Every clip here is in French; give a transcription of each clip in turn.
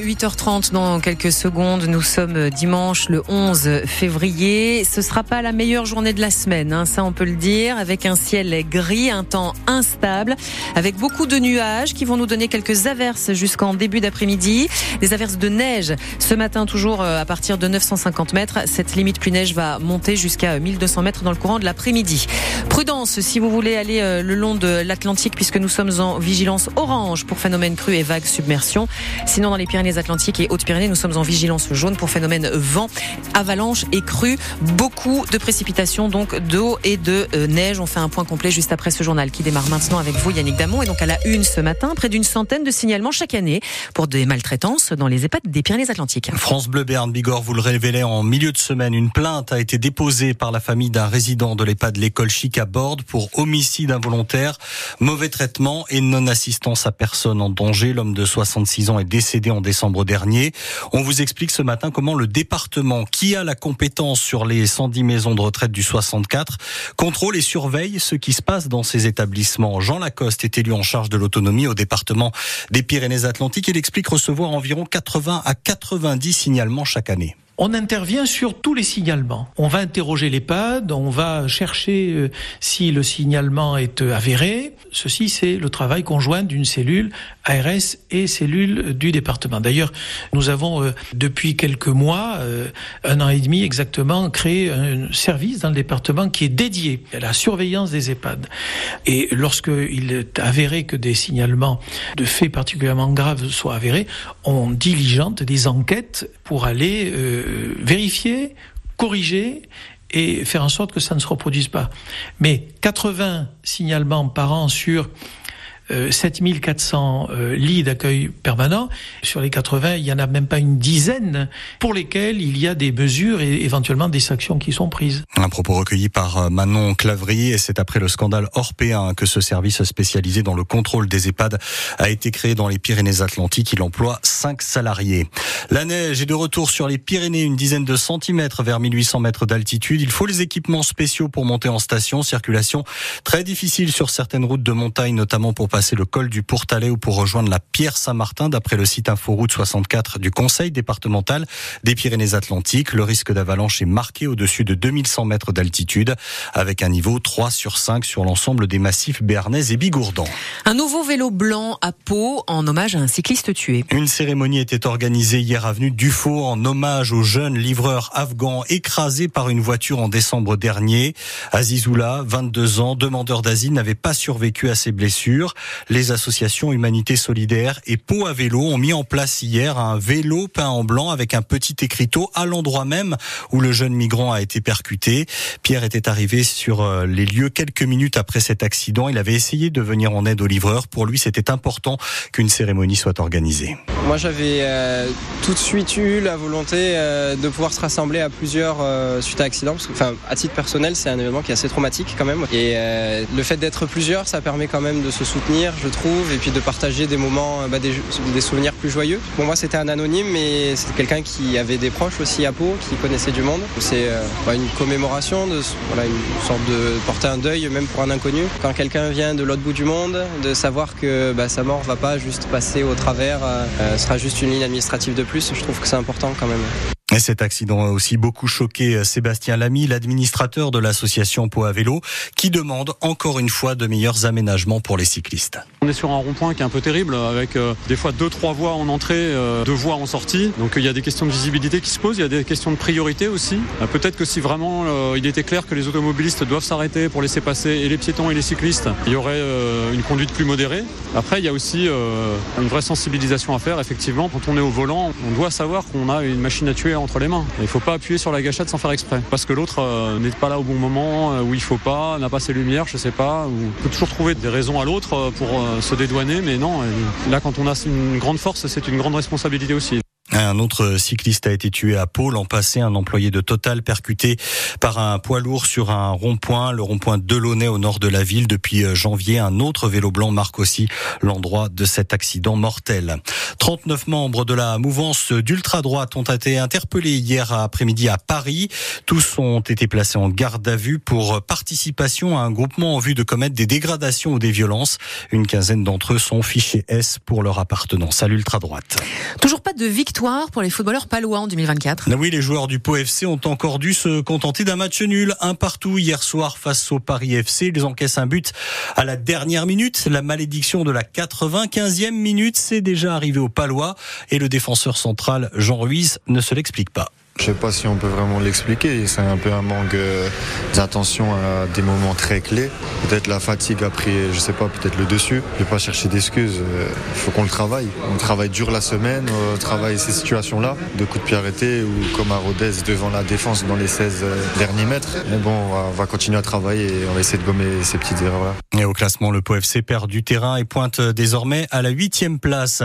8h30 dans quelques secondes. Nous sommes dimanche le 11 février. Ce sera pas la meilleure journée de la semaine, hein, ça on peut le dire, avec un ciel gris, un temps instable, avec beaucoup de nuages qui vont nous donner quelques averses jusqu'en début d'après-midi. Des averses de neige ce matin toujours euh, à partir de 950 mètres. Cette limite plus neige va monter jusqu'à 1200 mètres dans le courant de l'après-midi. Prudence si vous voulez aller euh, le long de l'Atlantique puisque nous sommes en vigilance orange pour phénomènes crus et vagues submersion. Sinon dans les Pyrénées Pyrénées-Atlantiques et Hautes-Pyrénées, nous sommes en vigilance jaune pour phénomène vent, avalanche et crue. Beaucoup de précipitations, donc d'eau et de euh, neige. On fait un point complet juste après ce journal qui démarre maintenant avec vous, Yannick Damon. Et donc à la une ce matin, près d'une centaine de signalements chaque année pour des maltraitances dans les EHPAD des Pyrénées-Atlantiques. France Bleu Berne Bigorre vous le révélait en milieu de semaine. Une plainte a été déposée par la famille d'un résident de l'EHPAD L'école Chic à Borde pour homicide involontaire, mauvais traitement et non-assistance à personne en danger. L'homme de 66 ans est décédé en décembre décembre dernier. On vous explique ce matin comment le département, qui a la compétence sur les 110 maisons de retraite du 64, contrôle et surveille ce qui se passe dans ces établissements. Jean Lacoste est élu en charge de l'autonomie au département des Pyrénées-Atlantiques. Il explique recevoir environ 80 à 90 signalements chaque année on intervient sur tous les signalements. On va interroger l'EHPAD, on va chercher euh, si le signalement est euh, avéré. Ceci, c'est le travail conjoint d'une cellule ARS et cellule du département. D'ailleurs, nous avons euh, depuis quelques mois, un an et demi exactement, créé un service dans le département qui est dédié à la surveillance des EHPAD. Et lorsqu'il est avéré que des signalements de faits particulièrement graves soient avérés, on diligente des enquêtes pour aller euh, vérifier, corriger et faire en sorte que ça ne se reproduise pas. Mais 80 signalements par an sur 7400 euh, euh, lits d'accueil permanent. Sur les 80, il y en a même pas une dizaine pour lesquels il y a des mesures et éventuellement des sanctions qui sont prises. Un propos recueilli par euh, Manon Clavry et c'est après le scandale Orpéen que ce service spécialisé dans le contrôle des EHPAD a été créé dans les Pyrénées-Atlantiques. Il emploie 5 salariés. La neige est de retour sur les Pyrénées, une dizaine de centimètres vers 1800 mètres d'altitude. Il faut les équipements spéciaux pour monter en station. Circulation très difficile sur certaines routes de montagne, notamment pour passer le col du Pourtalais ou pour rejoindre la Pierre Saint-Martin d'après le site Inforoute 64 du Conseil départemental des Pyrénées-Atlantiques. Le risque d'avalanche est marqué au-dessus de 2100 mètres d'altitude avec un niveau 3 sur 5 sur l'ensemble des massifs béarnais et bigourdans. Un nouveau vélo blanc à Pau en hommage à un cycliste tué. Une cérémonie était organisée hier avenue Dufaux en hommage au jeune livreur afghan écrasé par une voiture en décembre dernier. Azizoula, 22 ans, demandeur d'asile, n'avait pas survécu à ses blessures. Les associations Humanité Solidaire et Pau à vélo ont mis en place hier un vélo peint en blanc avec un petit écriteau à l'endroit même où le jeune migrant a été percuté. Pierre était arrivé sur euh, les lieux quelques minutes après cet accident. Il avait essayé de venir en aide au livreur. Pour lui, c'était important qu'une cérémonie soit organisée. Moi, j'avais euh, tout de suite eu la volonté euh, de pouvoir se rassembler à plusieurs suite à l'accident. Parce que, enfin, à titre personnel, c'est un événement qui est assez traumatique quand même. Et le fait d'être plusieurs, ça permet quand même de se soutenir je trouve, et puis de partager des moments, euh, bah, des, souvenirs plus joyeux. Pour moi, c'était un anonyme, mais c'était quelqu'un qui avait des proches aussi à Pau, qui connaissait du monde. C'est euh, bah, une commémoration, de, voilà, une sorte de porter un deuil, même pour un inconnu. Quand quelqu'un vient de l'autre bout du monde, de savoir que bah, sa mort va pas juste passer au travers, euh, sera juste une ligne administrative de plus, je trouve que c'est important quand même. Et cet accident a aussi beaucoup choqué euh, Sébastien Lamy, l'administrateur de l'association Pau à vélo, qui demande encore une fois de meilleurs aménagements pour les cyclistes. On est sur un rond-point qui est un peu terrible, avec euh, des fois deux, trois voies en entrée, euh, deux voies en sortie. Donc il y a des questions de visibilité qui se posent, il y a des questions de priorité aussi. Peut-être que si vraiment il était clair que les automobilistes doivent s'arrêter pour laisser passer et les piétons et les cyclistes, il y aurait une conduite plus modérée. Après, il y a aussi une vraie sensibilisation à faire. Effectivement, quand on est au volant, on doit savoir qu'on a une machine à tuer entre les mains. Il ne faut pas appuyer sur la gâchette sans faire exprès. Parce que l'autre euh, n'est pas là au bon moment, euh, où il faut pas, n'a pas ses lumières, je sais pas. Ou... On peut toujours trouver des raisons à l'autre euh, pour se dédouaner, mais non. Là, quand on a une grande force, c'est une grande responsabilité aussi. Un autre cycliste a été tué à Pau l'an passé, un employé de Total percuté par un poids lourd sur un rond-point, le rond-point de Launay au nord de la ville. Depuis euh, janvier, un autre vélo blanc marque aussi l'endroit de cet accident mortel. 39 membres de la mouvance d'ultra-droite ont été interpellés hier après-midi à Paris. Tous ont été placés en garde à vue pour participation à un groupement en vue de commettre des dégradations ou des violences. Une quinzaine d'entre eux sont fichés S pour leur appartenance à l'ultra-droite. Toujours pas de victoire pour les footballeurs palois en 2024. Oui, les joueurs du Pau FC ont encore dû se contenter d'un match nul, un partout hier soir face au Paris FC. Ils encaissent un but à la dernière minute. La malédiction de la 95e minute, c'est déjà arrivé au Palois et le défenseur central Jean Ruiz ne se l'explique pas. Je sais pas si on peut vraiment l'expliquer. C'est un peu un manque euh, d'attention à des moments très clés. Peut-être la fatigue a pris, je sais pas, peut-être le dessus. Je vais pas chercher d'excuses. Il euh, faut qu'on le travaille. On travaille dur la semaine, on travaille ces situations-là, de coups de pied arrêtés ou comme à Rodez devant la défense dans les 16 euh, derniers mètres. Mais bon, on va, continuer à travailler et on va essayer de gommer ces petites erreurs-là. Et au classement, le POFC perd du terrain et pointe désormais à la huitième place.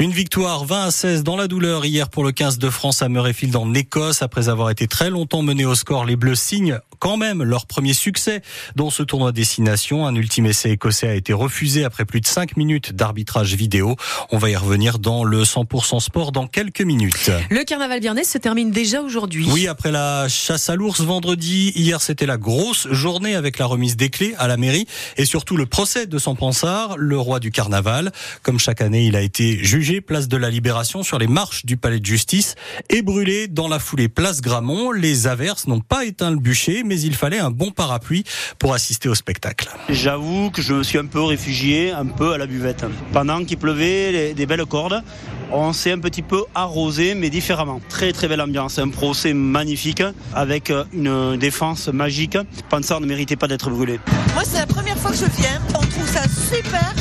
Une victoire 20 à 16 dans la douleur hier pour le 15 de France à Murrayfield en Écosse. Après avoir été très longtemps menés au score, les Bleus signent quand même leur premier succès dans ce tournoi destination. Un ultime essai écossais a été refusé après plus de 5 minutes d'arbitrage vidéo. On va y revenir dans le 100% sport dans quelques minutes. Le carnaval biennais se termine déjà aujourd'hui. Oui, après la chasse à l'ours vendredi, hier c'était la grosse journée avec la remise des clés à la mairie et surtout le procès de Saint-Pansard, le roi du carnaval. Comme chaque année, il a été jugé place de la Libération sur les marches du palais de justice et brûlé dans la foulée place Gramont. Les averses n'ont pas éteint le bûcher, mais il fallait un bon parapluie pour assister au spectacle. J'avoue que je me suis un peu réfugié, un peu à la buvette. Pendant qu'il pleuvait, des belles cordes, on s'est un petit peu arrosé, mais différemment. Très très belle ambiance, un procès magnifique avec une défense magique. Pansard ne méritait pas d'être brûlé. Moi, c'est la première fois que je viens. On trouve ça super.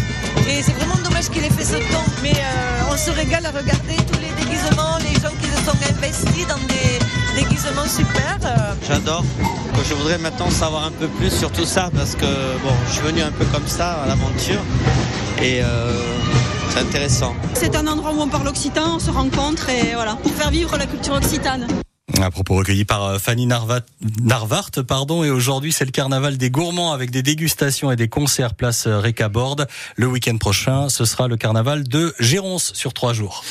Et c'est vraiment dommage qu'il ait fait ce temps. Mais euh, on se régale à regarder tous les déguisements, les gens qui se sont investis dans des déguisements super. Euh. J'adore. Je voudrais maintenant savoir un peu plus sur tout ça parce que bon, je suis venu un peu comme ça à l'aventure et euh, c'est intéressant. C'est un endroit où on parle occitan, on se rencontre et voilà, pour faire vivre la culture occitane. Un propos recueilli par euh, Fanny Narvat, Narvart, pardon, et aujourd'hui c'est le carnaval des gourmands avec des dégustations et des concerts place Récaborde. Le week-end prochain, ce sera le carnaval de Géronce sur trois jours.